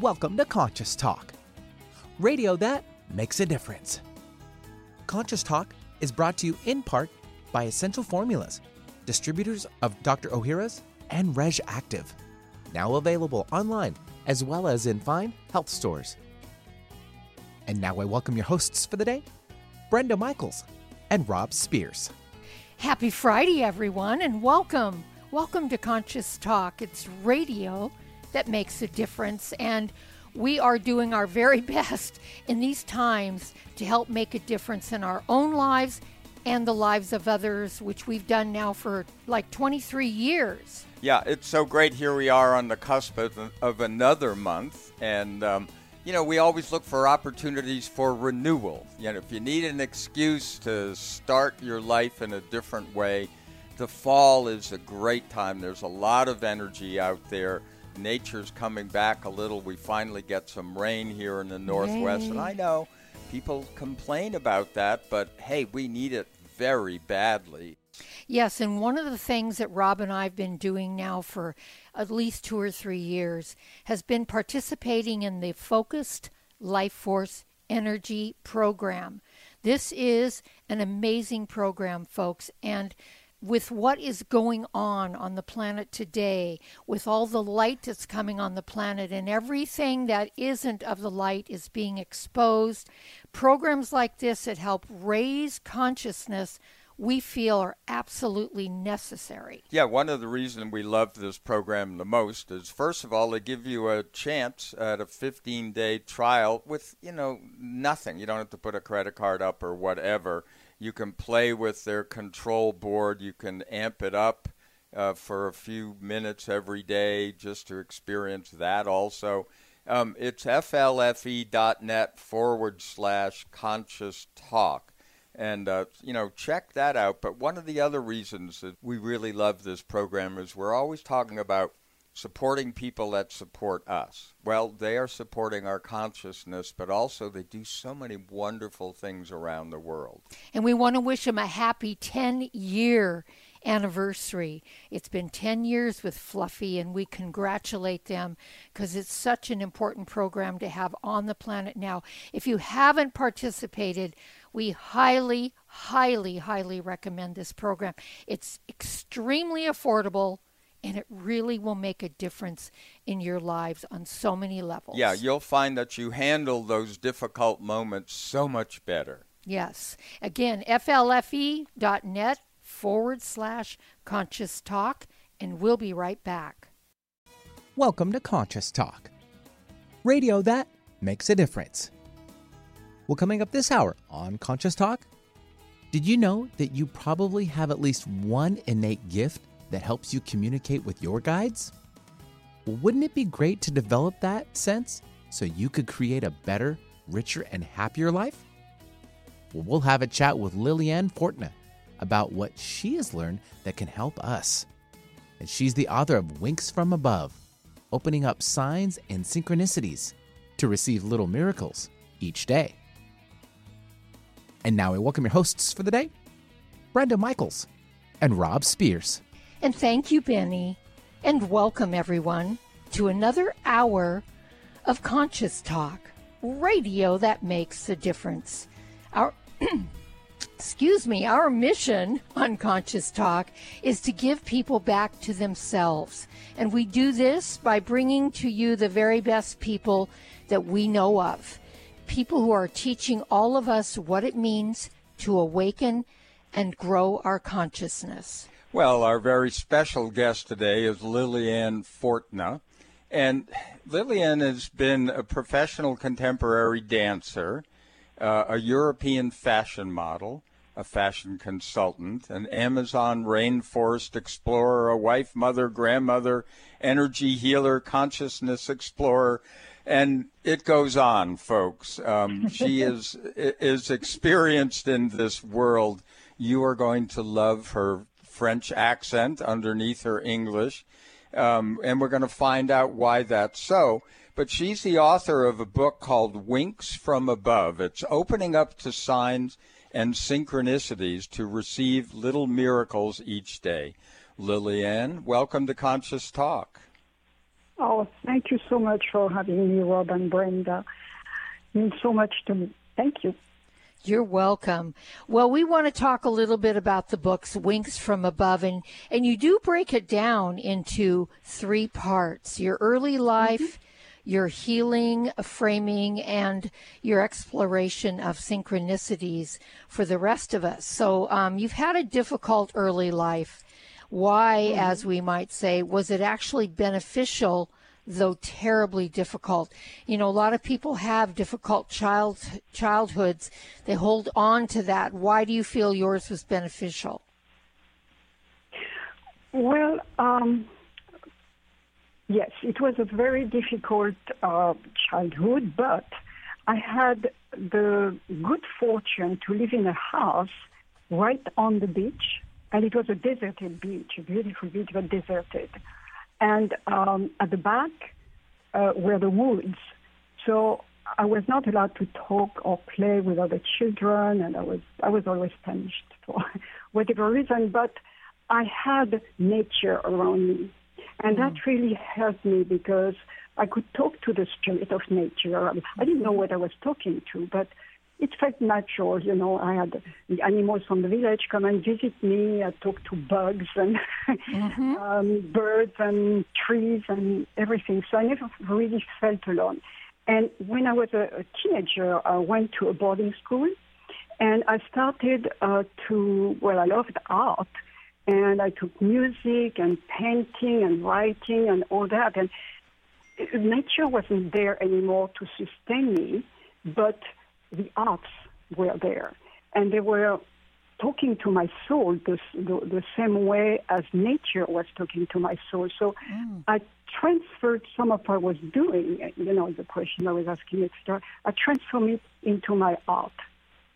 Welcome to Conscious Talk, radio that makes a difference. Conscious Talk is brought to you in part by Essential Formulas, distributors of Dr. Ohhira's and Reg Active, now available online as well as in fine health stores. And now I welcome your hosts for the day, Brenda Michaels and Rob Spears. Happy Friday, everyone, and welcome. Welcome to Conscious Talk. It's radio that makes a difference. And we are doing our very best in these times to help make a difference in our own lives and the lives of others, which we've done now for like 23 years. Yeah, it's so great. Here we are on the cusp of, of another month. And, um, you know, we always look for opportunities for renewal. You know, if you need an excuse to start your life in a different way, the fall is a great time. There's a lot of energy out there nature's coming back a little. We finally get some rain here in the northwest, Yay. and I know people complain about that, but hey, we need it very badly. Yes, and one of the things that Rob and I have been doing now for at least two or three years has been participating in the Focused Life Force Energy Program. This is an amazing program, folks, and with what is going on on the planet today, with all the light that's coming on the planet, and everything that isn't of the light is being exposed, programs like this that help raise consciousness we feel are absolutely necessary. Yeah, one of the reasons we love this program the most is first of all, they give you a chance at a 15 day trial with, you know, nothing. You don't have to put a credit card up or whatever. You can play with their control board. You can amp it up uh, for a few minutes every day just to experience that also. Um, it's flfe.net forward slash conscious talk. And, uh, you know, check that out. But one of the other reasons that we really love this program is we're always talking about supporting people that support us. Well, they are supporting our consciousness, but also they do so many wonderful things around the world. And we want to wish them a happy 10 year anniversary. It's been 10 years with Fluffy, and we congratulate them because it's such an important program to have on the planet now. If you haven't participated, we highly, highly, highly recommend this program. It's extremely affordable and it really will make a difference in your lives on so many levels. Yeah, you'll find that you handle those difficult moments so much better. Yes. Again, flfe.net forward slash conscious talk, and we'll be right back. Welcome to Conscious Talk, radio that makes a difference. Well, coming up this hour on Conscious Talk, did you know that you probably have at least one innate gift that helps you communicate with your guides? Well, wouldn't it be great to develop that sense so you could create a better, richer, and happier life? Well, we'll have a chat with Liliane Fortna about what she has learned that can help us. And she's the author of Winks from Above, opening up signs and synchronicities to receive little miracles each day. And now I welcome your hosts for the day, Brenda Michaels and Rob Spears. And thank you, Benny. And welcome, everyone, to another hour of Conscious Talk, radio that makes a difference. Our excuse me, our mission on Conscious Talk is to give people back to themselves. And we do this by bringing to you the very best people that we know of. People who are teaching all of us what it means to awaken and grow our consciousness. Well, our very special guest today is Liliane Fortna. And Liliane has been a professional contemporary dancer, uh, a European fashion model, a fashion consultant, an Amazon rainforest explorer, a wife, mother, grandmother, energy healer, consciousness explorer, and it goes on, folks. Um, she is is experienced in this world. You are going to love her French accent underneath her English. Um, and we're going to find out why that's so. But she's the author of a book called Winks from Above. It's opening up to signs and synchronicities to receive little miracles each day. Liliane, welcome to Conscious Talk. Oh, thank you so much for having me, Rob and Brenda. It means so much to me. Thank you. You're welcome. Well, we want to talk a little bit about the books Winks from Above and and you do break it down into three parts. Your early life, mm-hmm your healing, framing, and your exploration of synchronicities for the rest of us. So um, you've had a difficult early life. Why, mm-hmm. as we might say, was it actually beneficial? Though terribly difficult. You know, a lot of people have difficult child childhoods. They hold on to that. Why do you feel yours was beneficial? Well, um, Yes, it was a very difficult uh, childhood, but I had the good fortune to live in a house right on the beach, and it was a deserted beach, a beautiful beach, but deserted. And um, at the back uh, were the woods. So I was not allowed to talk or play with other children, and I was I was always punished for whatever reason. But I had nature around me. And that mm. really helped me because I could talk to the spirit of nature. I didn't know what I was talking to, but it felt natural. You know, I had the animals from the village come and visit me. I talked to bugs and mm-hmm. um, birds and trees and everything. So I never really felt alone. And when I was a, a teenager, I went to a boarding school and I started uh, to, well, I loved art and I took music and painting and writing and all that. And nature wasn't there anymore to sustain me, but the arts were there. And they were talking to my soul the, the, the same way as nature was talking to my soul. So mm. I transferred some of what I was doing, you know, the question I was asking, etc. I transformed it into my art.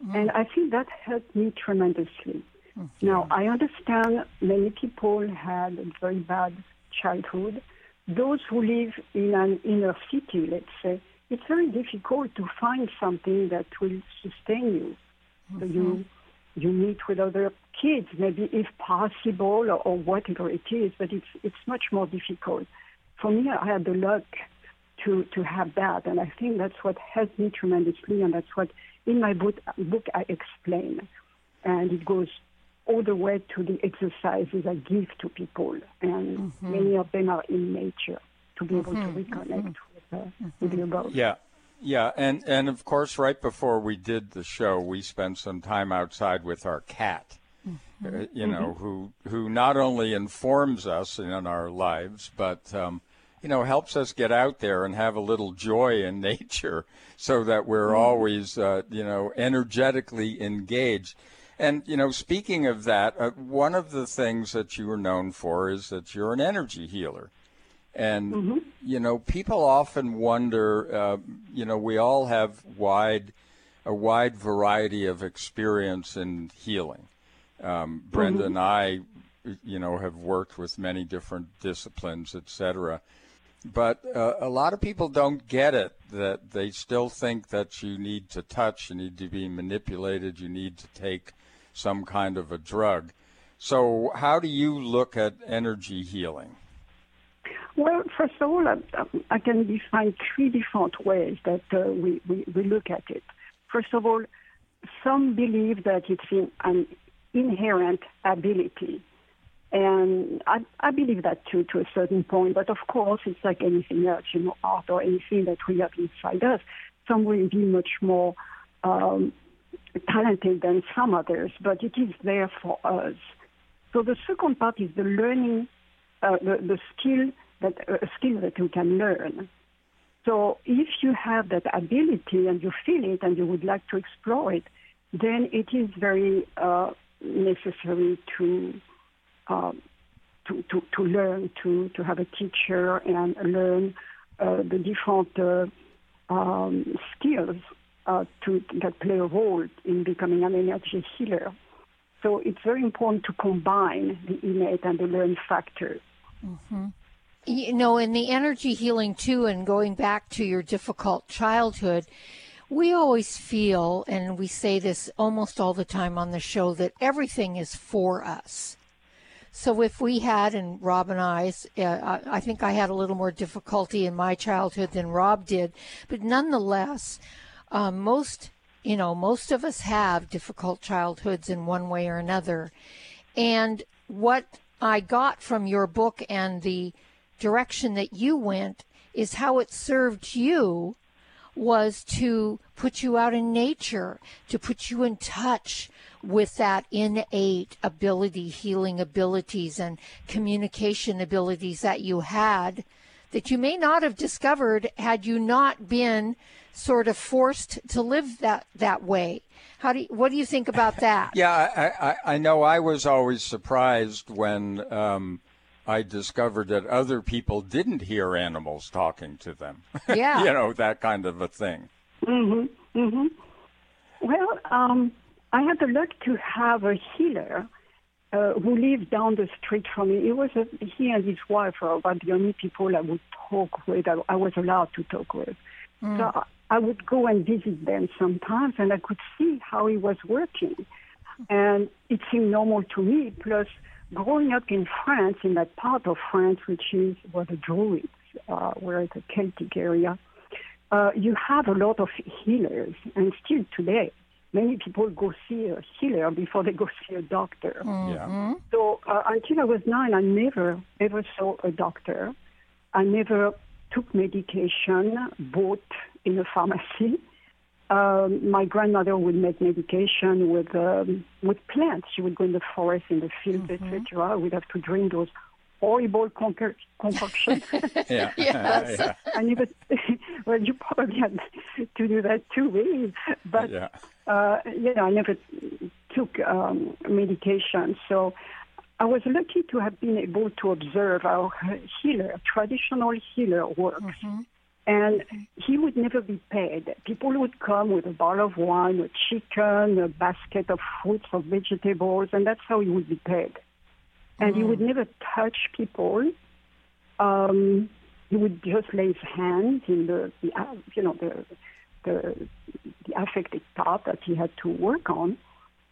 Mm. And I think that helped me tremendously. Mm-hmm. Now, I understand many people had a very bad childhood. Those who live in an inner city, let's say, it's very difficult to find something that will sustain you. Mm-hmm. So you you meet with other kids, maybe if possible, or, or whatever it is, but it's it's much more difficult. For me, I had the luck to to have that, and I think that's what helped me tremendously, and that's what in my book book I explain, and it goes all the way to the exercises I give to people, and mm-hmm. many of them are in nature to be able mm-hmm. to reconnect mm-hmm. Uh, with the above. Yeah. Yeah, and, and of course, right before we did the show, we spent some time outside with our cat, mm-hmm. uh, you know, mm-hmm. who who not only informs us in our lives, but um, you know, helps us get out there and have a little joy in nature, so that we're mm-hmm. always, uh, you know, energetically engaged. And, you know, speaking of that, uh, one of the things that you are known for is that you're an energy healer. And, mm-hmm. you know, people often wonder, uh, you know, we all have wide, a wide variety of experience in healing. Um, Brenda mm-hmm. and I, you know, have worked with many different disciplines, et cetera. But uh, a lot of people don't get it that they still think that you need to touch, you need to be manipulated, you need to take some kind of a drug. So, how do you look at energy healing? Well, first of all, I, I can define three different ways that uh, we, we, we, look at it. First of all, some believe that it's in, an inherent ability. And I, I believe that too, to a certain point. But of course, it's like anything else, you know, art or anything that we have inside us. Some will be much more um, talented than some others, but it is there for us. So the second part is the learning, uh, the, the skill that uh, a skill that you can learn. So if you have that ability and you feel it and you would like to explore it, then it is very uh, necessary to, uh, to, to to learn to to have a teacher and learn uh, the different uh, um, skills uh, to that play a role in becoming an energy healer. So it's very important to combine the innate and the learned factors. Mm-hmm. You know, in the energy healing too, and going back to your difficult childhood, we always feel, and we say this almost all the time on the show, that everything is for us. So if we had, and Rob and I, uh, I think I had a little more difficulty in my childhood than Rob did, but nonetheless, um, most you know most of us have difficult childhoods in one way or another, and what I got from your book and the direction that you went is how it served you was to put you out in nature, to put you in touch with that innate ability, healing abilities, and communication abilities that you had that you may not have discovered had you not been sort of forced to live that, that way. How do you, what do you think about that? Yeah, I, I, I know I was always surprised when um, I discovered that other people didn't hear animals talking to them. Yeah. you know, that kind of a thing. Mhm. Mhm. Well, um, I had the luck to have a healer uh, who lived down the street from me. He was a, he and his wife were about the only people I would talk with. I, I was allowed to talk with. So I, I would go and visit them sometimes, and I could see how he was working, and it seemed normal to me. Plus, growing up in France, in that part of France which is where the Druids uh, were, the Celtic area, uh, you have a lot of healers, and still today, many people go see a healer before they go see a doctor. Yeah. So uh, until I was nine, I never ever saw a doctor. I never took medication bought in a pharmacy. Um, my grandmother would make medication with um, with plants. She would go in the forest, in the fields, etc. We'd have to drink those horrible concoc- concoctions. Yeah. Yes. yeah. I never. well, you probably had to do that too, really. But Yeah. uh, you know, I never took um, medication, so I was lucky to have been able to observe our healer, traditional healer, works. And he would never be paid. People would come with a bottle of wine, a chicken, a basket of fruits or vegetables, and that's how he would be paid. And he would never touch people. Um, he would just lay his hands in the, the uh, you know, the, the, the affected part that he had to work on.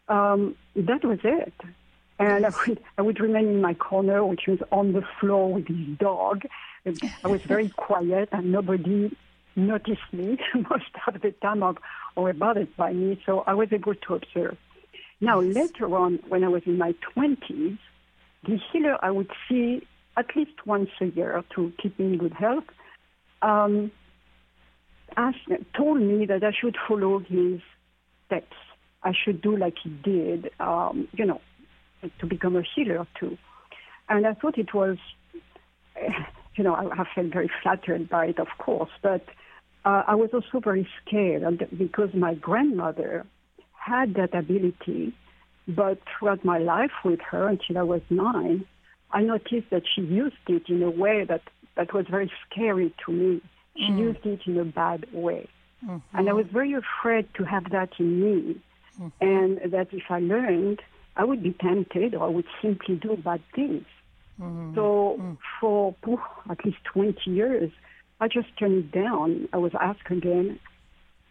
Um, that was it. And I would, I would remain in my corner, which was on the floor with his dog. I was very quiet, and nobody noticed me most of the time or, or bothered by me, so I was able to observe. Now, later on, when I was in my 20s, the healer I would see at least once a year to keep me in good health um, asked, told me that I should follow his steps. I should do like he did, um, you know, to become a healer too. And I thought it was, you know, I, I felt very flattered by it, of course, but uh, I was also very scared and because my grandmother had that ability, but throughout my life with her until I was nine, I noticed that she used it in a way that, that was very scary to me. She mm. used it in a bad way. Mm-hmm. And I was very afraid to have that in me. Mm-hmm. And that if I learned, I would be tempted or I would simply do bad things. So for poof, at least 20 years, I just turned it down. I was asked again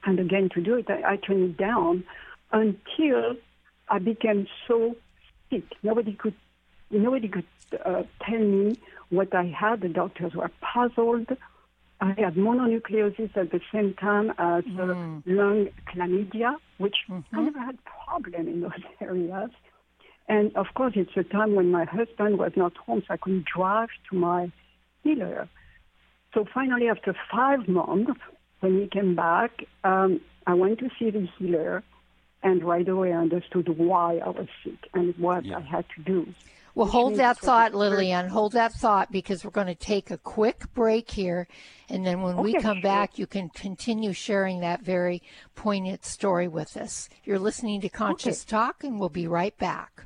and again to do it. I, I turned it down until I became so sick. Nobody could, nobody could uh, tell me what I had. The doctors were puzzled. I had mononucleosis at the same time as uh, lung chlamydia, which I never had problem in those areas. And of course, it's a time when my husband was not home, so I couldn't drive to my healer. So finally, after five months, when he came back, um, I went to see the healer, and right away I understood why I was sick and what I had to do. Well, hold that thought, Liliane. Hold that thought because we're going to take a quick break here. And then when we come sure. back, you can continue sharing that very poignant story with us. You're listening to Conscious Talk, and we'll be right back.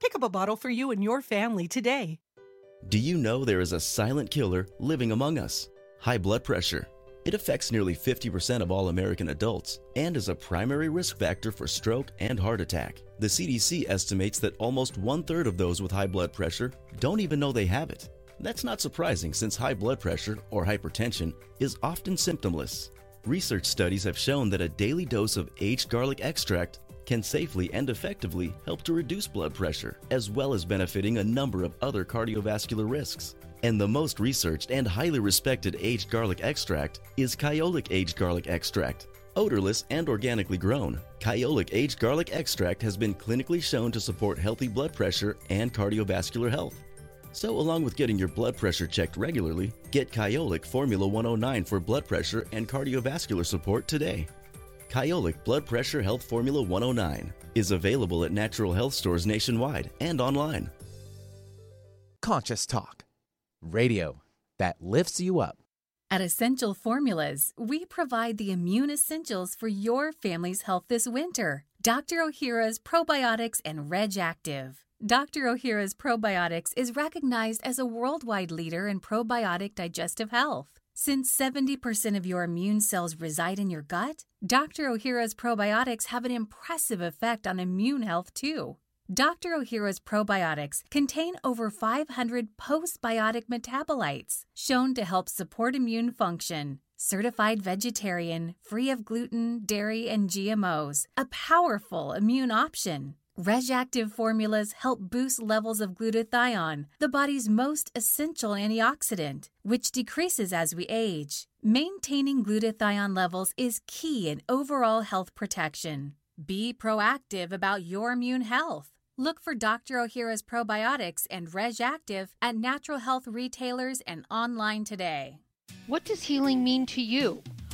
Pick up a bottle for you and your family today. Do you know there is a silent killer living among us? High blood pressure. It affects nearly 50% of all American adults and is a primary risk factor for stroke and heart attack. The CDC estimates that almost one third of those with high blood pressure don't even know they have it. That's not surprising since high blood pressure, or hypertension, is often symptomless. Research studies have shown that a daily dose of aged garlic extract can safely and effectively help to reduce blood pressure, as well as benefiting a number of other cardiovascular risks. And the most researched and highly respected aged garlic extract is Kyolic Aged Garlic Extract. Odorless and organically grown, Kyolic Aged Garlic Extract has been clinically shown to support healthy blood pressure and cardiovascular health. So, along with getting your blood pressure checked regularly, get Kyolic Formula 109 for blood pressure and cardiovascular support today. Kyolic Blood Pressure Health Formula 109 is available at natural health stores nationwide and online. Conscious Talk, radio that lifts you up. At Essential Formulas, we provide the immune essentials for your family's health this winter. Dr. Ohhira's Probiotics and Reg Active. Dr. Ohhira's Probiotics is recognized as a worldwide leader in probiotic digestive health. Since 70% of your immune cells reside in your gut, Dr. Ohhira's probiotics have an impressive effect on immune health too. Dr. Ohhira's probiotics contain over 500 postbiotic metabolites shown to help support immune function. Certified vegetarian, free of gluten, dairy, and GMOs, a powerful immune option. RegActive formulas help boost levels of glutathione, the body's most essential antioxidant, which decreases as we age. Maintaining glutathione levels is key in overall health protection. Be proactive about your immune health. Look for Dr. Ohhira's probiotics and RegActive at natural health retailers and online today. What does healing mean to you?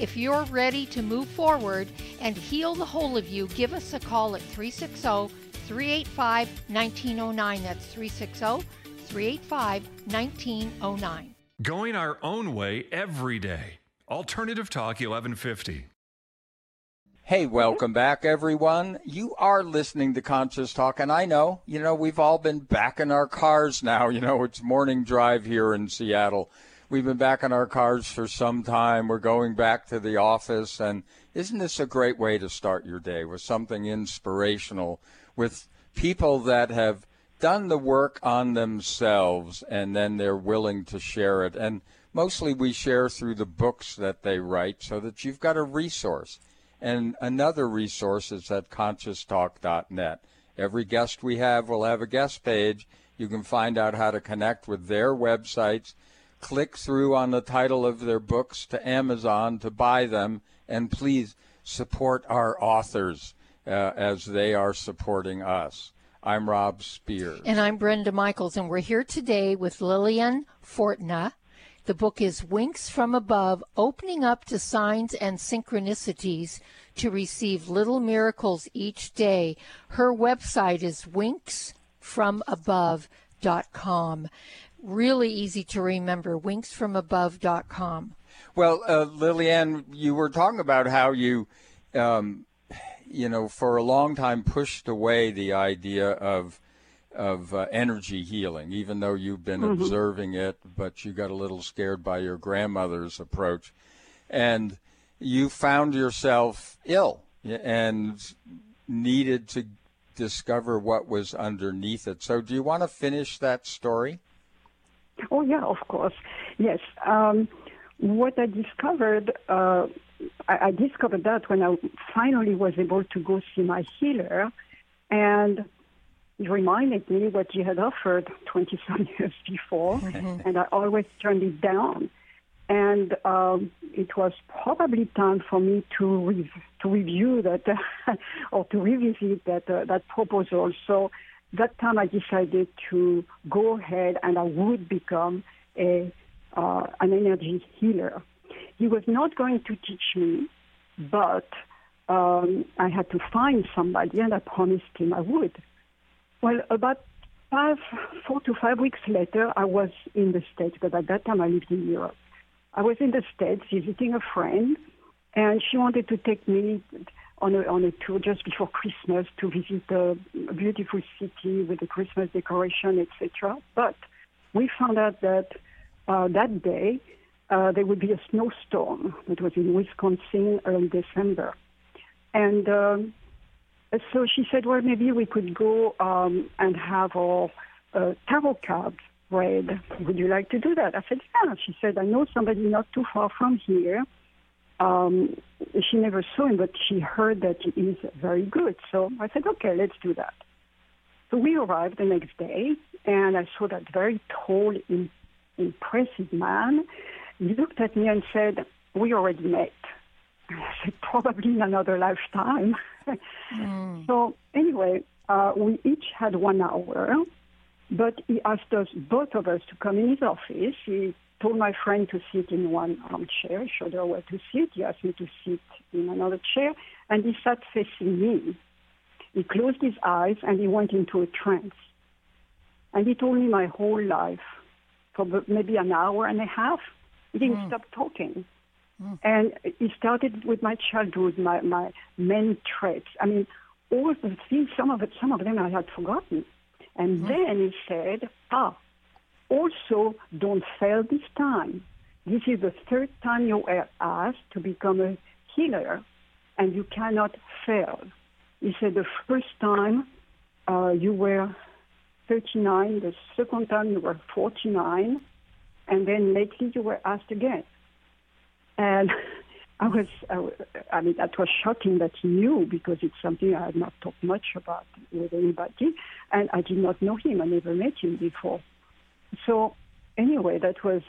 If you're ready to move forward and heal the whole of you, give us a call at 360 385 1909. That's 360 385 1909. Going our own way every day. Alternative Talk 1150. Hey, welcome back, everyone. You are listening to Conscious Talk, and I know, you know, we've all been back in our cars now. You know, it's morning drive here in Seattle. We've been back in our cars for some time. We're going back to the office. And isn't this a great way to start your day with something inspirational, with people that have done the work on themselves and then they're willing to share it? And mostly we share through the books that they write so that you've got a resource. And another resource is at conscioustalk.net. Every guest we have will have a guest page. You can find out how to connect with their websites click through on the title of their books to Amazon to buy them, and please support our authors uh, as they are supporting us. I'm Rob Spears. And I'm Brenda Michaels, and we're here today with Liliane Fortna. The book is Winks from Above Opening Up to Signs and Synchronicities to Receive Little Miracles Each Day. Her website is winksfromabove.com really easy to remember winksfromabove.com. Well, uh, Liliane, you were talking about how you, um, you know, for a long time pushed away the idea of of uh, energy healing, even though you've been Mm-hmm. observing it, but you got a little scared by your grandmother's approach. And you found yourself ill and needed to discover what was underneath it. So, do you want to finish that story? Oh, yeah, of course. Yes. Um, what I discovered, uh, I, I discovered that when I finally was able to go see my healer, and he reminded me what he had offered 20 some years before, and I always turned it down. And um, it was probably time for me to rev- to review that or to revisit that uh, that proposal. So that time I decided to go ahead and I would become a uh, an energy healer. He was not going to teach me, but um, I had to find somebody, and I promised him I would. Well, about five, four to five weeks later, I was in the States, but at that time I lived in Europe. I was in the States visiting a friend, and she wanted to take me on a, on a tour just before Christmas to visit a beautiful city with the Christmas decoration, etc. But we found out that uh, that day uh, there would be a snowstorm. It was in Wisconsin early December. And um, so she said, well, maybe we could go um, and have our uh, tarot cards read. Would you like to do that? I said, yeah. She said, I know somebody not too far from here. Um, she never saw him, but she heard that he is very good. So I said, okay, let's do that. So we arrived the next day, and I saw that very tall, im- impressive man. He looked at me and said, we already met. I said, probably in another lifetime. So anyway, uh, we each had one hour, but he asked us, both of us, to come in his office. He told my friend to sit in one armchair, showed her where to sit. He asked me to sit in another chair, and he sat facing me. He closed his eyes and he went into a trance. And he told me my whole life for maybe an hour and a half. He didn't mm. stop talking. Mm. And he started with my childhood, my, my main traits. I mean, all the things, some of it, some of them I had forgotten. And mm. then he said, ah, also don't fail this time. This is the third time you were asked to become a healer, and you cannot fail. He said the first time uh, you were 39, the second time you were 49, and then lately you were asked again. And I was, I, I mean, that was shocking that he knew because it's something I had not talked much about with anybody, and I did not know him. I never met him before. So anyway, that was,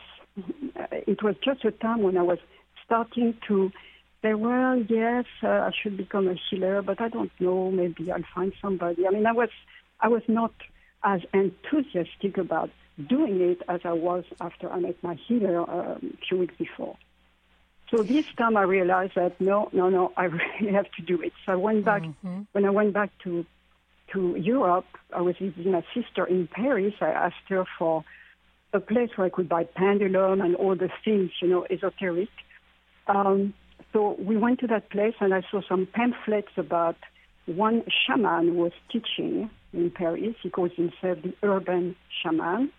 it was just a time when I was starting to say, well, yes, uh, I should become a healer, but I don't know, maybe I'll find somebody. I mean, I was, I was not as enthusiastic about doing it as I was after I met my healer um, a few weeks before. So this time I realized that no, no, no, I really have to do it. So I went back, when I went back to, to Europe, I was visiting my sister in Paris. I asked her for a place where I could buy pendulum and all the things, you know, esoteric. Um, so we went to that place and I saw some pamphlets about one shaman who was teaching in Paris. He calls himself the urban shaman.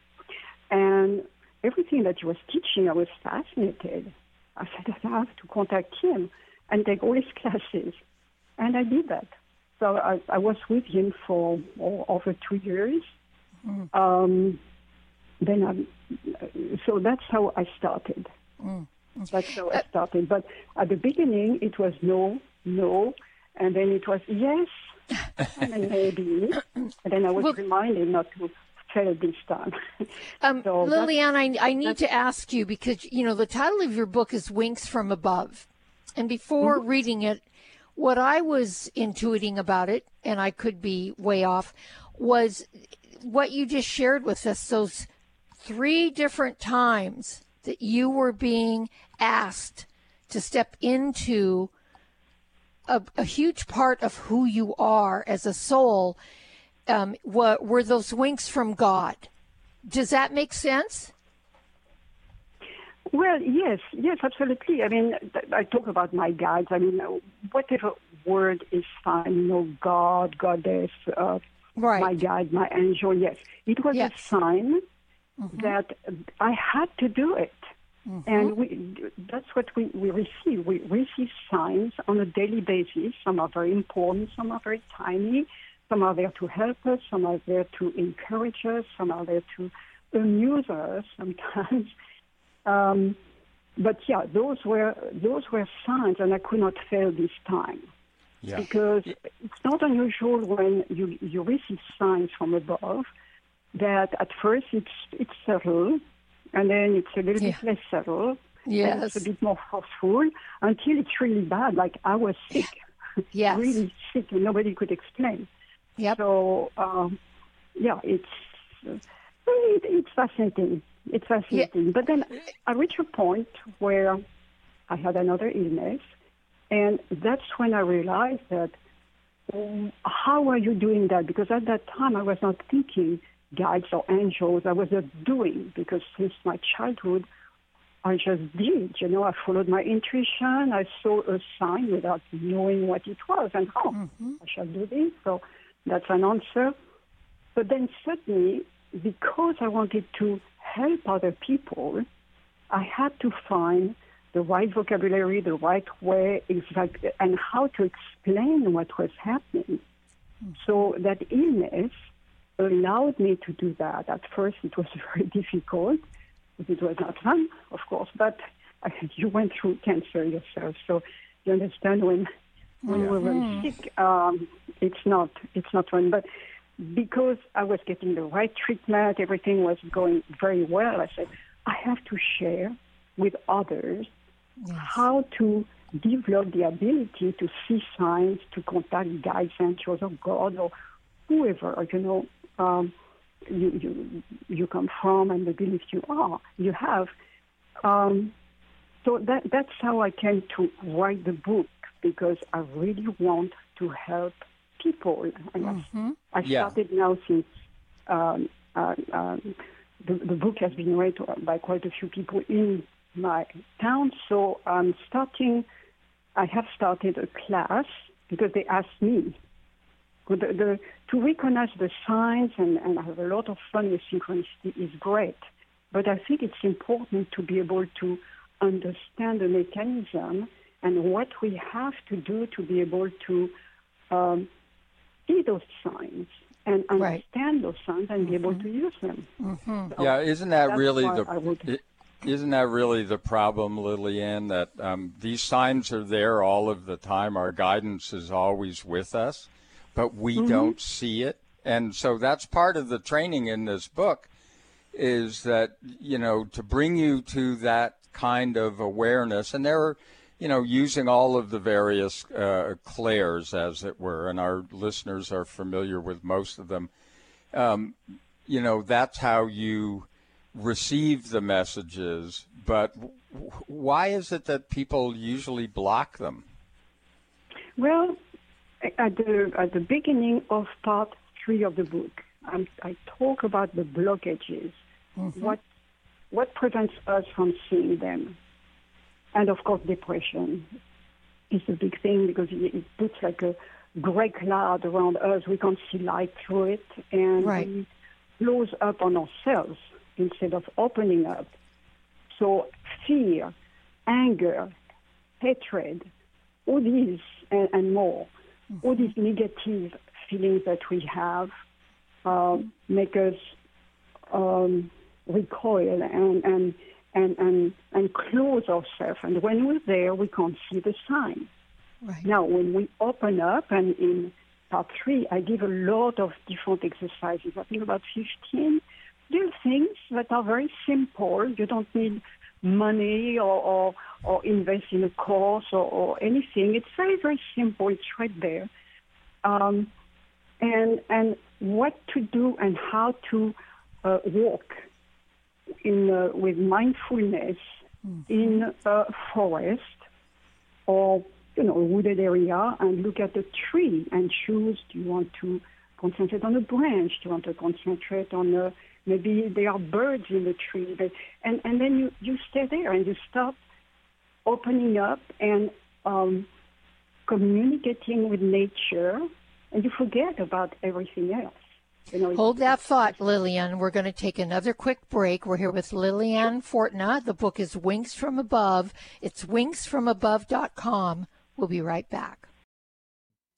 And everything that he was teaching, I was fascinated. I said, I have to contact him and take all his classes. And I did that. So I, I was with him for oh, over two years. Um, then I, so that's how I started. That's how I started. But at the beginning, it was no, no, and then it was yes, and then maybe, and then I was Well- reminded not to fail this time. Um, So Liliana, I, I need to ask you because you know the title of your book is "Winks from Above," and before Mm-hmm. reading it, what I was intuiting about it, and I could be way off, was what you just shared with us. Those three different times that you were being asked to step into a, a huge part of who you are as a soul. Um, were, were those winks from God? Does that make sense? Well, yes, yes, absolutely. I mean, I talk about my guides. I mean, whatever word is fine, you know, God, goddess, uh, right. my guide, my angel. Yes, it was Yes. a sign Mm-hmm. that I had to do it. And we, that's what we, we receive. We receive signs on a daily basis. Some are very important, some are very tiny. Some are there to help us, some are there to encourage us, some are there to amuse us sometimes. Um, but yeah, those were those were signs, and I could not fail this time Yeah. because it's not unusual when you, you receive signs from above that at first it's it's subtle and then it's a little Yeah. bit less subtle and Yes. it's a bit more forceful until it's really bad like I was sick Yes. really sick and nobody could explain Yep. so um, yeah it's uh, it, it's fascinating it's fascinating but then I reached a point where I had another illness and that's when I realized that um, how are you doing that? Because at that time I was not thinking guides or angels. I was just doing because since my childhood I just did. You know, I followed my intuition. I saw a sign without knowing what it was, and oh, I shall do this. So that's an answer. But then suddenly, because I wanted to help other people, I had to find the right vocabulary, the right way, exact, and how to explain what was happening. So that illness allowed me to do that. At first, it was very difficult. It was not fun, of course, but you went through cancer yourself, so you understand when when we were very sick, um, it's not it's not fun. But because I was getting the right treatment, everything was going very well. I said I have to share with others how to develop the ability to see signs, to contact guides, angels, or God, or whoever you know um, you, you you come from and the belief you are you have. Um, so that that's how I came to write the book because I really want to help people. And I- I Yeah. started now since um, uh, um, the, the book has been read by quite a few people in my town. So I'm starting. I have started a class because they asked me the, the, to recognize the signs and, and have a lot of fun with synchronicity is great. But I think it's important to be able to understand the mechanism and what we have to do to be able to um, see those signs and Right. understand those signs and be able to use them. So Yeah, isn't that really the would- isn't that really the problem, Liliane? That um, these signs are there all of the time. Our guidance is always with us, but we Mm-hmm. don't see it, and so that's part of the training in this book. Is that you know to bring you to that kind of awareness, and there are you know using all of the various uh, clairs, as it were, and our listeners are familiar with most of them you know that's how you receive the messages but w- why is it that people usually block them? Well, at the at the beginning of part three of the book, I'm, I talk about the blockages, what what prevents us from seeing them, and of course, depression is a big thing because it, puts like a gray cloud around us. We can't see light through it, and Right. we close up on ourselves instead of opening up. So fear, anger, hatred, all these and, and more, all these negative feelings that we have uh, make us um, recoil and, and, and, and, and close ourselves. And when we're there, we can't see the sign. Right. Now, when we open up, and in part three, I give a lot of different exercises. I think about 15 little things that are very simple. You don't need money or, or, or invest in a course or, or anything. It's very, very simple. It's right there. Um, and, and what to do and how to uh, walk in, uh, with mindfulness in a forest or you know a wooded area and look at the tree and choose do you want to concentrate on a branch? Do you want to concentrate on a, maybe there are birds in the tree but, and and then you you stay there and you stop opening up and um, communicating with nature and you forget about everything else You know, Hold that thought, Liliane. We're going to take another quick break. We're here with Liliane Fortna. The book is Winks from Above. It's winksfromabove.com. We'll be right back.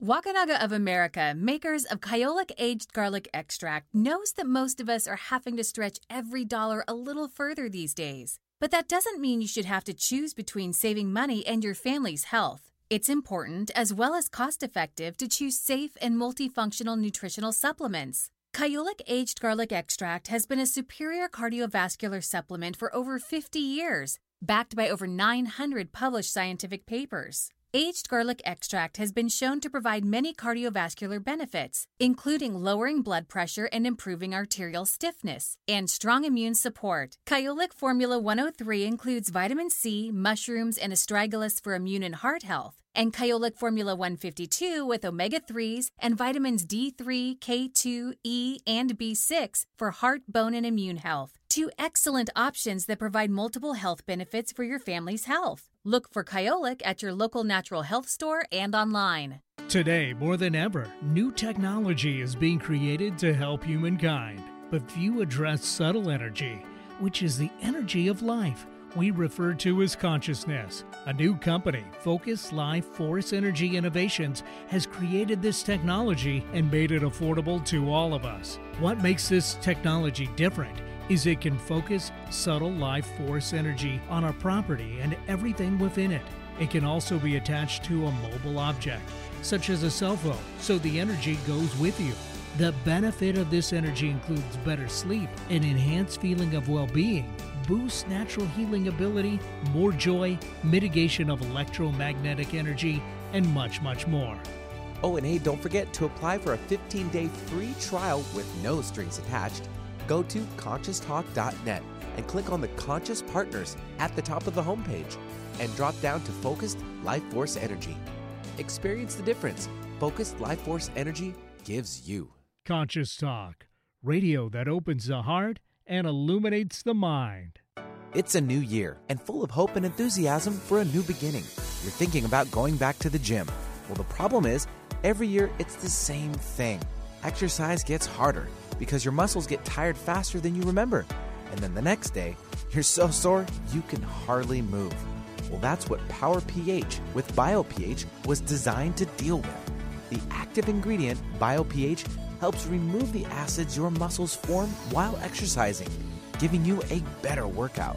Wakunaga of America, makers of Kyolic aged garlic extract, knows that most of us are having to stretch every dollar a little further these days. But that doesn't mean you should have to choose between saving money and your family's health. It's important, as well as cost effective, to choose safe and multifunctional nutritional supplements. Kyolic aged garlic extract has been a superior cardiovascular supplement for over 50 years, backed by over 900 published scientific papers. Aged garlic extract has been shown to provide many cardiovascular benefits, including lowering blood pressure and improving arterial stiffness, and strong immune support. Kyolic Formula 103 includes vitamin C, mushrooms, and astragalus for immune and heart health, and Kyolic Formula 152 with omega 3s and vitamins D3, K2, E, and B6 for heart, bone, and immune health. Two excellent options that provide multiple health benefits for your family's health. Look for Kyolic at your local natural health store and online. Today, more than ever, new technology is being created to help humankind. But few address subtle energy, which is the energy of life we refer to as consciousness. A new company, Focus Life Force Energy Innovations, has created this technology and made it affordable to all of us. What makes this technology different? Is it can focus subtle life force energy on a property and everything within it. It can also be attached to a mobile object, such as a cell phone, so the energy goes with you. The benefit of this energy includes better sleep, an enhanced feeling of well being, boosts natural healing ability, more joy, mitigation of electromagnetic energy, and much, much more. Oh, and hey, don't forget to apply for a 15 day free trial with no strings attached go to conscioustalk.net and click on the Conscious Partners at the top of the homepage and drop down to Focused Life Force Energy. Experience the difference Focused Life Force Energy gives you. Conscious Talk, radio that opens the heart and illuminates the mind. It's a new year and full of hope and enthusiasm for a new beginning. You're thinking about going back to the gym. Well, the problem is, every year it's the same thing. Exercise gets harder because your muscles get tired faster than you remember. And then the next day, you're so sore you can hardly move. Well, that's what Power pH with BioPH was designed to deal with. The active ingredient, BioPH, helps remove the acids your muscles form while exercising, giving you a better workout.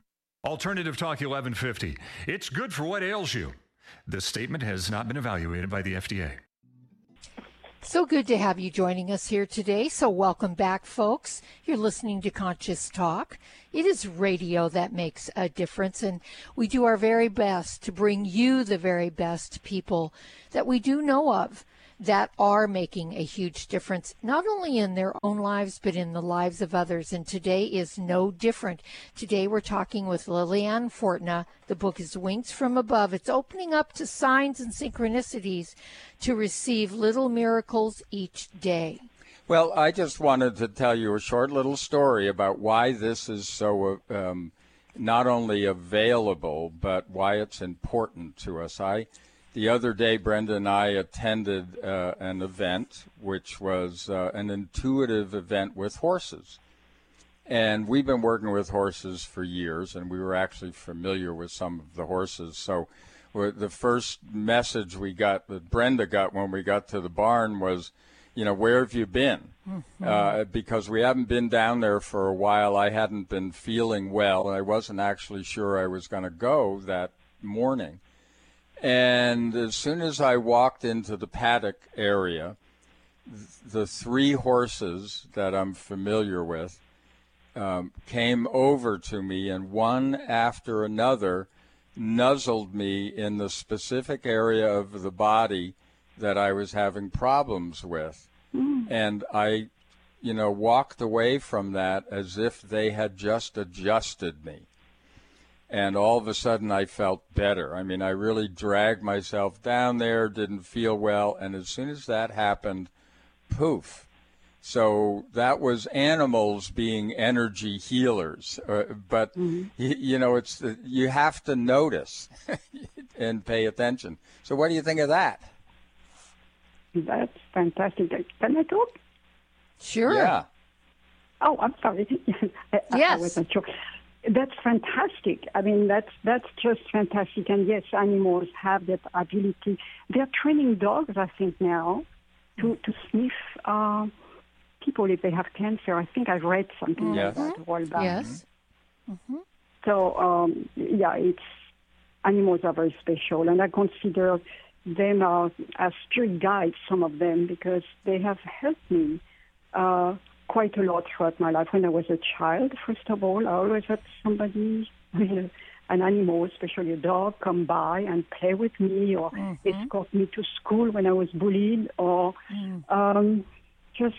Alternative Talk 1150. It's good for what ails you. This statement has not been evaluated by the FDA. So good to have you joining us here today. So, welcome back, folks. You're listening to Conscious Talk. It is radio that makes a difference, and we do our very best to bring you the very best people that we do know of that are making a huge difference, not only in their own lives, but in the lives of others. And today is no different. Today we're talking with Liliane Fortna. The book is Winks from Above. It's opening up to signs and synchronicities to receive little miracles each day. Well, I just wanted to tell you a short little story about why this is so um, not only available, but why it's important to us. I, the other day, Brenda and I attended uh, an event, which was uh, an intuitive event with horses. And we've been working with horses for years, and we were actually familiar with some of the horses. So, the first message we got that Brenda got when we got to the barn was, you know, where have you been? Mm-hmm. Uh, because we haven't been down there for a while. I hadn't been feeling well. I wasn't actually sure I was going to go that morning. And as soon as I walked into the paddock area, the three horses that I'm familiar with um, came over to me, and one after another nuzzled me in the specific area of the body that I was having problems with. Mm. And I, you know, walked away from that as if they had just adjusted me. And all of a sudden I felt better. I mean, I really dragged myself down there, didn't feel well. And as soon as that happened, poof. So that was animals being energy healers. Uh, but, mm-hmm. you, you, know, it's you have to notice and pay attention. So what do you think of that? That's fantastic. Can I talk? Sure. Yeah. Oh, I'm sorry. I, yes. I wasn't sure. That's fantastic. I mean, that's that's just fantastic. And yes, animals have that ability. They're training dogs, I think, now to to sniff uh, people if they have cancer. I think I've read something yes. like that a while back. Yes. Mm-hmm. So um, yeah, it's animals are very special, and I consider them uh, as spirit guides, some of them, because they have helped me uh, quite a lot throughout my life. When I was a child, first of all, I always had somebody, an animal, especially a dog, come by and play with me or mm-hmm. escort me to school when I was bullied or mm. um, just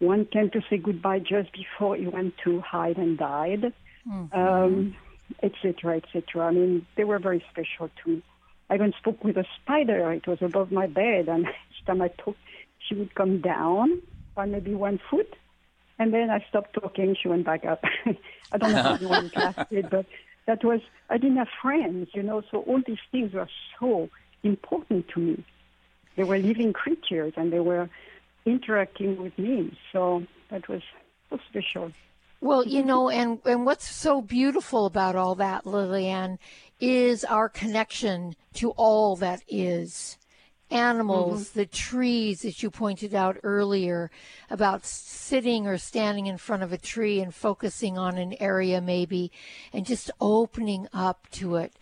one came to say goodbye just before he went to hide and died, mm-hmm. um, etc., etc. I mean, they were very special to me. I even spoke with a spider. It was above my bed, and each time I talked, she would come down by maybe one foot, and then I stopped talking. She went back up. I don't know how long it lasted, but that was I didn't have friends, you know. So all these things were so important to me. They were living creatures, and they were interacting with me. So that was so special. Well, you know, and, and what's so beautiful about all that, Liliane, is our connection to all that is animals, mm-hmm. the trees that you pointed out earlier about sitting or standing in front of a tree and focusing on an area maybe and just opening up to it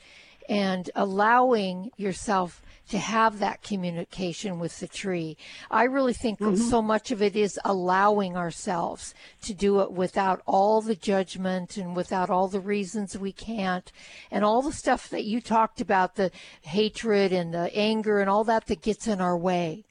and allowing yourself to have that communication with the tree. I really think mm-hmm. so much of it is allowing ourselves to do it without all the judgment and without all the reasons we can't and all the stuff that you talked about the hatred and the anger and all that that gets in our way.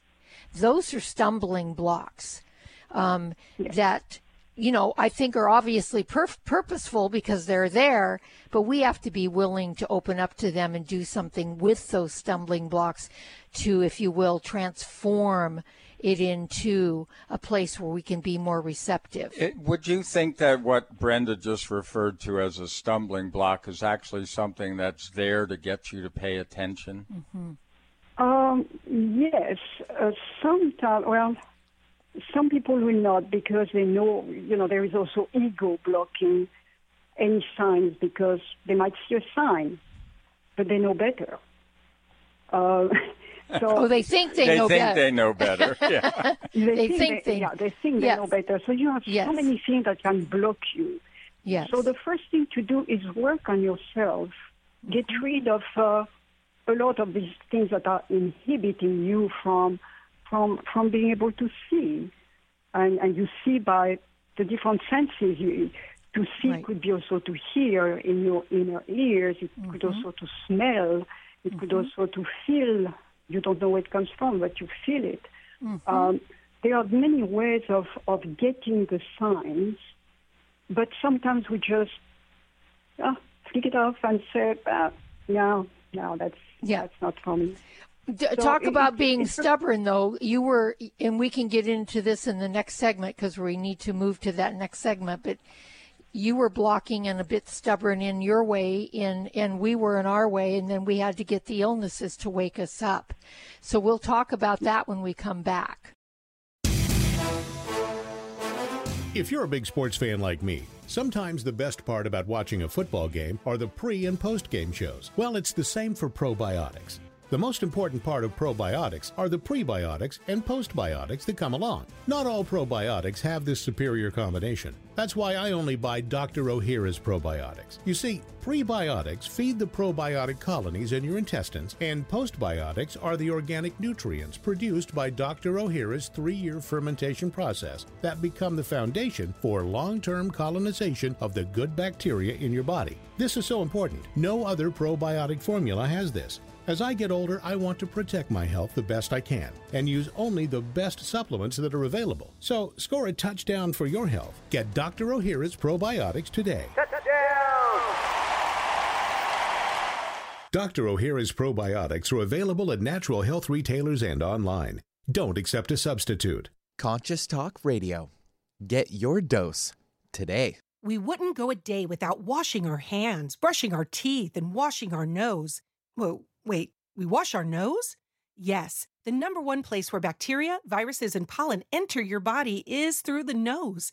Those are stumbling blocks um, yes. that you know, I think are obviously perf- purposeful because they're there, but we have to be willing to open up to them and do something with those stumbling blocks to, if you will, transform it into a place where we can be more receptive. It, would you think that what Brenda just referred to as a stumbling block is actually something that's there to get you to pay attention? Mm-hmm. Um, yes, uh, sometimes. Well, some people will not because they know, you know, there is also ego blocking any signs because they might see a sign, but they know better. Uh, so oh, they think they, they know think better. they know better. Yeah. they, they, think, think they, they, yeah, they think yes. they know better. So you have yes. so many things that can block you. Yes. So the first thing to do is work on yourself. Get mm-hmm. rid of uh, a lot of these things that are inhibiting you from from from being able to see and, and you see by the different senses. You, to see right. could be also to hear in your inner ears. It mm-hmm. could also to smell. It mm-hmm. could also to feel. You don't know where it comes from, but you feel it. Mm-hmm. Um, there are many ways of, of getting the signs, but sometimes we just uh, flick it off and say, uh, no, no, that's, yeah. that's not for me. D- so talk it, about it, being stubborn, though. You were, and we can get into this in the next segment because we need to move to that next segment. But you were blocking and a bit stubborn in your way, in and we were in our way, and then we had to get the illnesses to wake us up. So we'll talk about that when we come back. If you're a big sports fan like me, sometimes the best part about watching a football game are the pre and post game shows. Well, it's the same for probiotics. The most important part of probiotics are the prebiotics and postbiotics that come along. Not all probiotics have this superior combination. That's why I only buy Dr. Ohhira's probiotics. You see, prebiotics feed the probiotic colonies in your intestines, and postbiotics are the organic nutrients produced by Dr. Ohhira's three year fermentation process that become the foundation for long term colonization of the good bacteria in your body. This is so important. No other probiotic formula has this. As I get older, I want to protect my health the best I can and use only the best supplements that are available. So score a touchdown for your health. Get Dr. Ohhira's probiotics today. Touchdown! Dr. Ohhira's probiotics are available at natural health retailers and online. Don't accept a substitute. Conscious Talk Radio. Get your dose today. We wouldn't go a day without washing our hands, brushing our teeth, and washing our nose. Whoa. Wait, we wash our nose? Yes, the number one place where bacteria, viruses, and pollen enter your body is through the nose.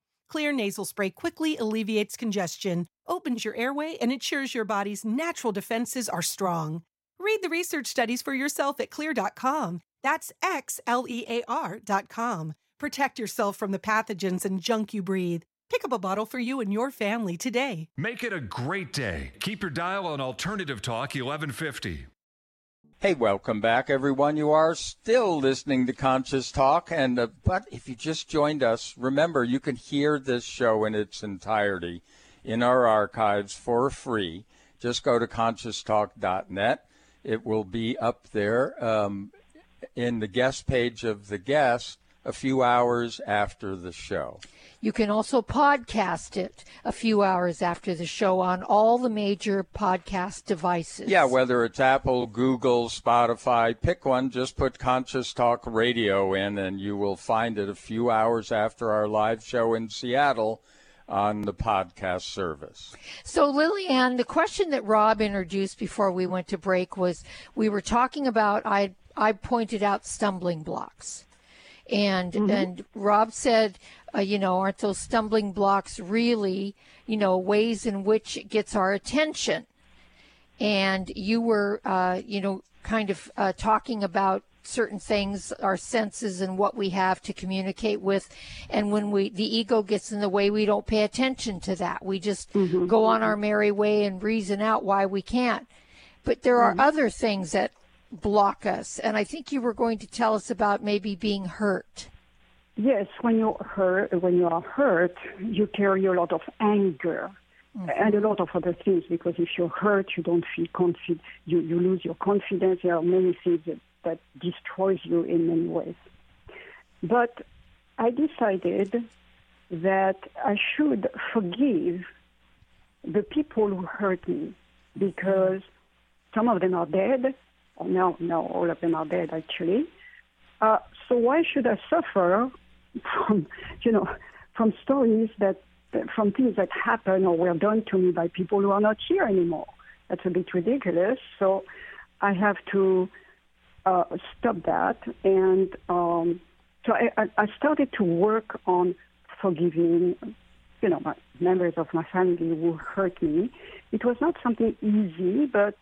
Xlear nasal spray quickly alleviates congestion, opens your airway, and ensures your body's natural defenses are strong. Read the research studies for yourself at xlear.com. That's X L E A R.com. Protect yourself from the pathogens and junk you breathe. Pick up a bottle for you and your family today. Make it a great day. Keep your dial on Alternative Talk 1150. Hey, welcome back, everyone. You are still listening to Conscious Talk, and uh, but if you just joined us, remember you can hear this show in its entirety in our archives for free. Just go to conscioustalk.net. It will be up there um, in the guest page of the guest a few hours after the show. You can also podcast it a few hours after the show on all the major podcast devices. Yeah, whether it's Apple, Google, Spotify, pick one, just put Conscious Talk Radio in, and you will find it a few hours after our live show in Seattle on the podcast service. So, Liliane, the question that Rob introduced before we went to break was we were talking about, I, I pointed out stumbling blocks. And mm-hmm. and Rob said, uh, you know, aren't those stumbling blocks really, you know, ways in which it gets our attention? And you were, uh, you know, kind of uh, talking about certain things, our senses and what we have to communicate with. And when we, the ego gets in the way, we don't pay attention to that. We just mm-hmm. go on our merry way and reason out why we can't. But there are mm-hmm. other things that block us. And I think you were going to tell us about maybe being hurt. Yes, when you're hurt, when you are hurt, you carry a lot of anger mm-hmm. and a lot of other things. Because if you're hurt, you don't feel confident. You you lose your confidence. There are many things that, that destroys you in many ways. But I decided that I should forgive the people who hurt me because some of them are dead no, no, all of them are dead actually. Uh, so why should I suffer from, you know, from stories that, from things that happen or were done to me by people who are not here anymore? That's a bit ridiculous. So I have to uh, stop that. And um, so I, I started to work on forgiving, you know, members of my family who hurt me. It was not something easy, but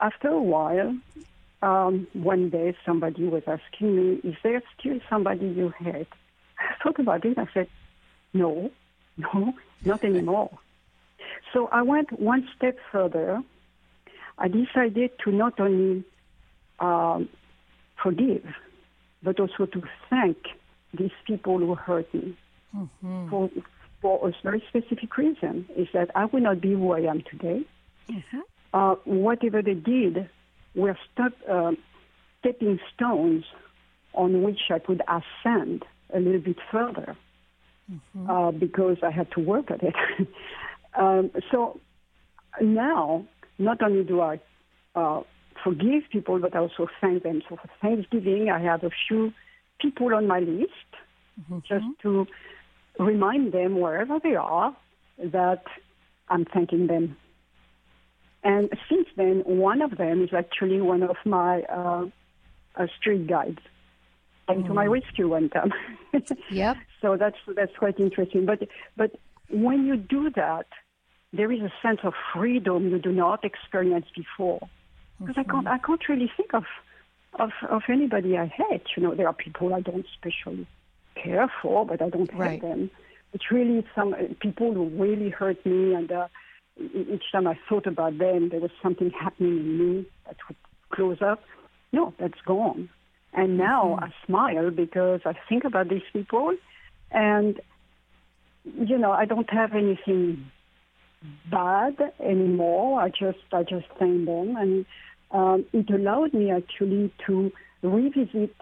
after a while, um, one day somebody was asking me, is there still somebody you hate? I thought about it. I said, no, no, not anymore. So I went one step further. I decided to not only um, forgive, but also to thank these people who hurt me Mm-hmm. for for a very specific reason. Is that I would not be who I am today. Mm-hmm. Uh, whatever they did were stuck uh, stepping stones on which I could ascend a little bit further Mm-hmm. uh, because I had to work at it. um, so now, not only do I uh, forgive people, but I also thank them. So for Thanksgiving, I have a few people on my list just to remind them wherever they are that I'm thanking them. And since then, one of them is actually one of my uh, uh, street guides. Came to my rescue one time. Yep. So that's that's quite interesting. But but when you do that, there is a sense of freedom you do not experience before. Because I can't I can't really think of of of anybody I hate. You know, there are people I don't especially care for, but I don't hate Right. them. It's really some people who really hurt me, and uh, each time I thought about them, there was something happening in me that would close up. No, that's gone. And now I smile because I think about these people, and you know I don't have anything bad anymore. I just I just thank them, and um, it allowed me actually to revisit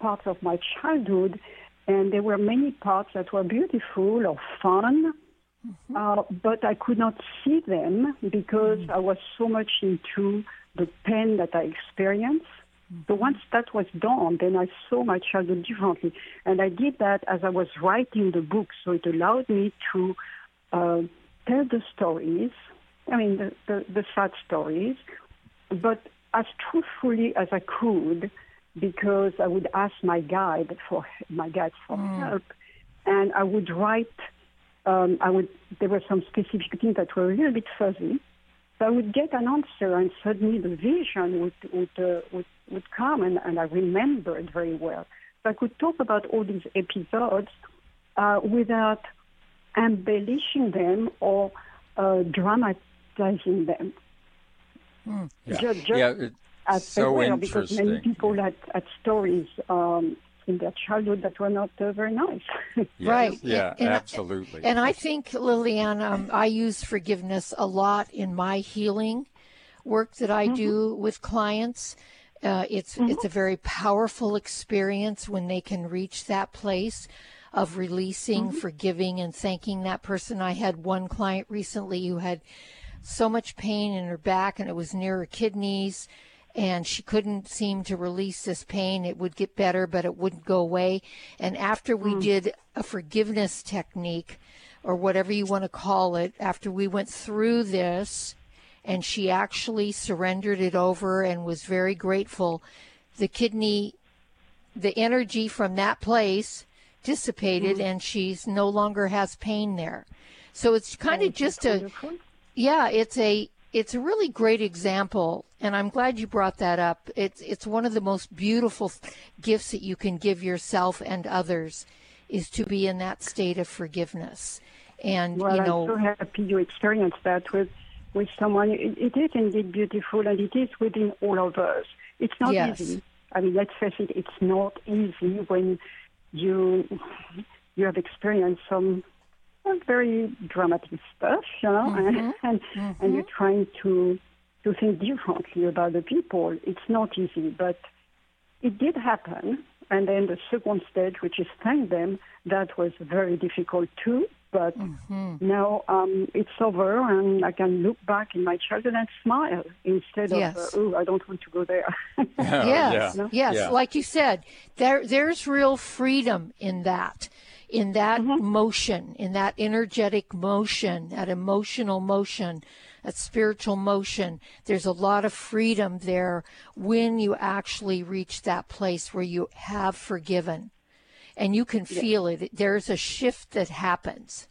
parts of my childhood, and there were many parts that were beautiful or fun. Uh, but I could not see them because I was so much into the pain that I experienced. So once that was done, then I saw my childhood differently. And I did that as I was writing the book. So it allowed me to uh, tell the stories, I mean, the, the, the sad stories, but as truthfully as I could because I would ask my guide for my guide for help, and I would write. Um, I would. There were some specific things that were a little bit fuzzy, so I would get an answer, and suddenly the vision would would uh, would, would come, and, and I remember it very well. So I could talk about all these episodes uh, without embellishing them or uh, dramatizing them. Yeah, Ju- just yeah it's as they so were, because many interesting. people had, had stories um, in their childhood that were not uh, very nice. Yes, Right. Yeah, And- and- absolutely. And I think, Liliana, um, I use forgiveness a lot in my healing work that I do with clients. Uh, it's it's a very powerful experience when they can reach that place of releasing, forgiving, and thanking that person. I had one client recently who had so much pain in her back, and it was near her kidneys and she couldn't seem to release this pain. It would get better, but it wouldn't go away. And after we hmm. did a forgiveness technique, or whatever you want to call it, after we went through this, and she actually surrendered it over and was very grateful, the kidney, the energy from that place dissipated, hmm. and she's no longer has pain there. So it's kind of just a Wonderful. yeah, it's a it's a really great example, and I'm glad you brought that up. It's it's one of the most beautiful gifts that you can give yourself and others is to be in that state of forgiveness. And Well, you know, I'm so happy you experienced that with with someone. It, it is indeed beautiful, and it is within all of us. It's not Yes. easy. I mean, let's face it. It's not easy when you you have experienced some very dramatic stuff, you know, and and, and you're trying to to think differently about the people. It's not easy, but it did happen. And then the second stage, which is thank them, that was very difficult too. But now um, it's over, and I can look back in my childhood and smile instead Yes. of, uh, oh, I don't want to go there. yes, yeah, yes, yeah. like you said, there there's real freedom in that, in that motion, in that energetic motion, that emotional motion, that spiritual motion. There's a lot of freedom there when you actually reach that place where you have forgiven, and you can feel it. There's a shift that happens,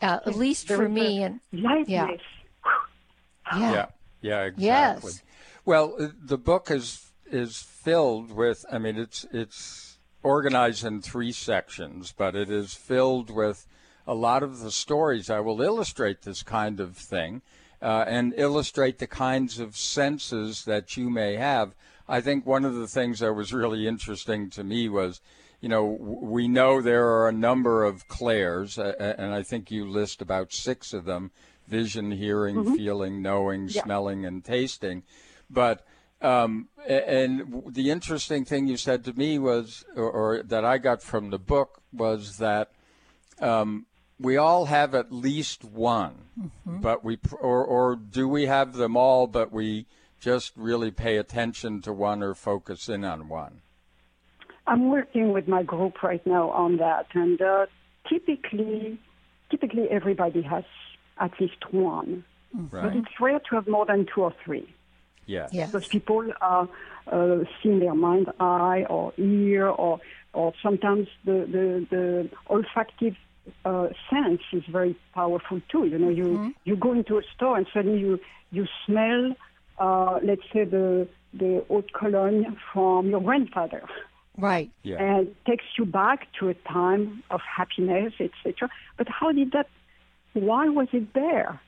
uh, at least There for me, and lightness. yeah. yeah. Yeah, yeah, exactly. Yes. Well, the book is is filled with. I mean, it's it's organized in three sections, but it is filled with a lot of the stories. I will illustrate this kind of thing, uh, and illustrate the kinds of senses that you may have. I think one of the things that was really interesting to me was, you know, we know there are a number of clairs, and I think you list about six of them vision, hearing, mm-hmm. feeling, knowing, yeah. smelling, and tasting. But um, and the interesting thing you said to me was, or, or that I got from the book, was that um, we all have at least one, mm-hmm. but we, or, or do we have them all, but we just really pay attention to one or focus in on one? I'm working with my group right now on that, and uh, typically, typically everybody has at least one, right. but it's rare to have more than two or three. Yes. yes. Because people are uh, seeing their mind eye or ear or or sometimes the the, the olfactive uh, sense is very powerful too. You know, you mm-hmm. you go into a store and suddenly you you smell, uh, let's say the the haute cologne from your grandfather. Right. Yeah. And takes you back to a time of happiness, etc. But how did that? Why was it there?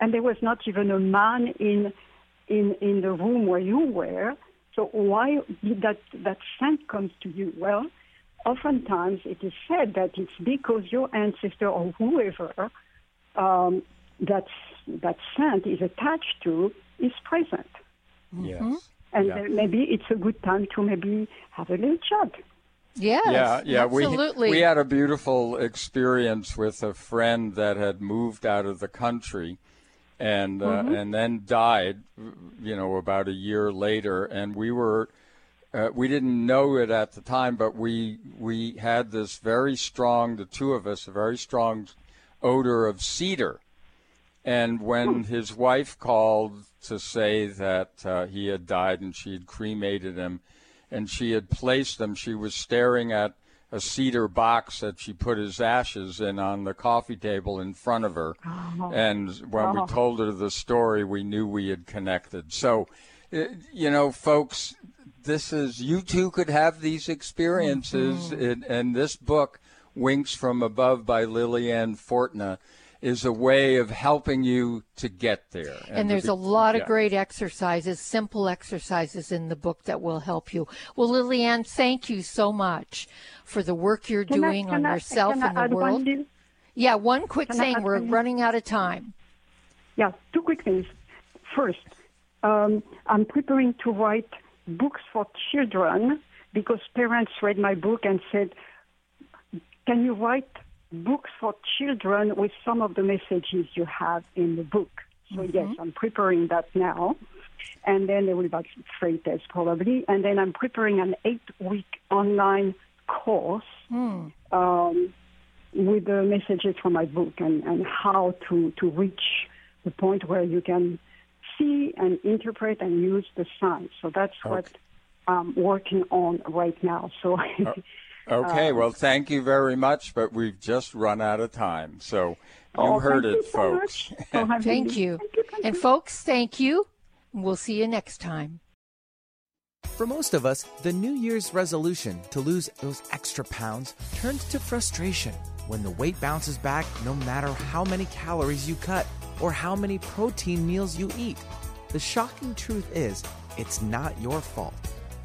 And there was not even a man in in in the room where you were. So why did that that scent comes to you? Well, oftentimes it is said that it's because your ancestor or whoever um, that that scent is attached to is present. Yes. Mm-hmm. And yeah. maybe it's a good time to maybe have a little chat. Yes, yeah, yeah. Absolutely. We, we had a beautiful experience with a friend that had moved out of the country and uh, mm-hmm. and then died, you know, about a year later. And we were uh, we didn't know it at the time, but we we had this very strong, the two of us, a very strong odor of cedar. And when hmm. his wife called to say that uh, he had died and she had cremated him, and she had placed them, she was staring at a cedar box that she put his ashes in on the coffee table in front of her. Oh. And when oh. we told her the story, we knew we had connected. So, uh, you know, folks, this is you too could have these experiences, mm-hmm. and this book, "Winks from Above" by Liliane Fortna, is a way of helping you to get there. And, and there's be, a lot yeah. of great exercises, simple exercises in the book that will help you. Well, Liliane, thank you so much for the work you're can doing I, on I, yourself and the world. One yeah, one quick can thing. We're running out of time. Yeah, two quick things. First, um, I'm preparing to write books for children because parents read my book and said, Can you write books for children with some of the messages you have in the book? So, mm-hmm. yes, I'm preparing that now. And then there will be three tests probably. And then I'm preparing an eight week online course mm. um, with the messages from my book and, and how to, to reach the point where you can see and interpret and use the signs. So that's okay. what I'm working on right now. So. Okay, uh, well, thank you very much, but we've just run out of time. So you oh, heard it, so folks. oh, thank, you. Thank you. And folks, thank you. We'll see you next time. For most of us, the New Year's resolution to lose those extra pounds turns to frustration when the weight bounces back no matter how many calories you cut or how many protein meals you eat. The shocking truth is, it's not your fault.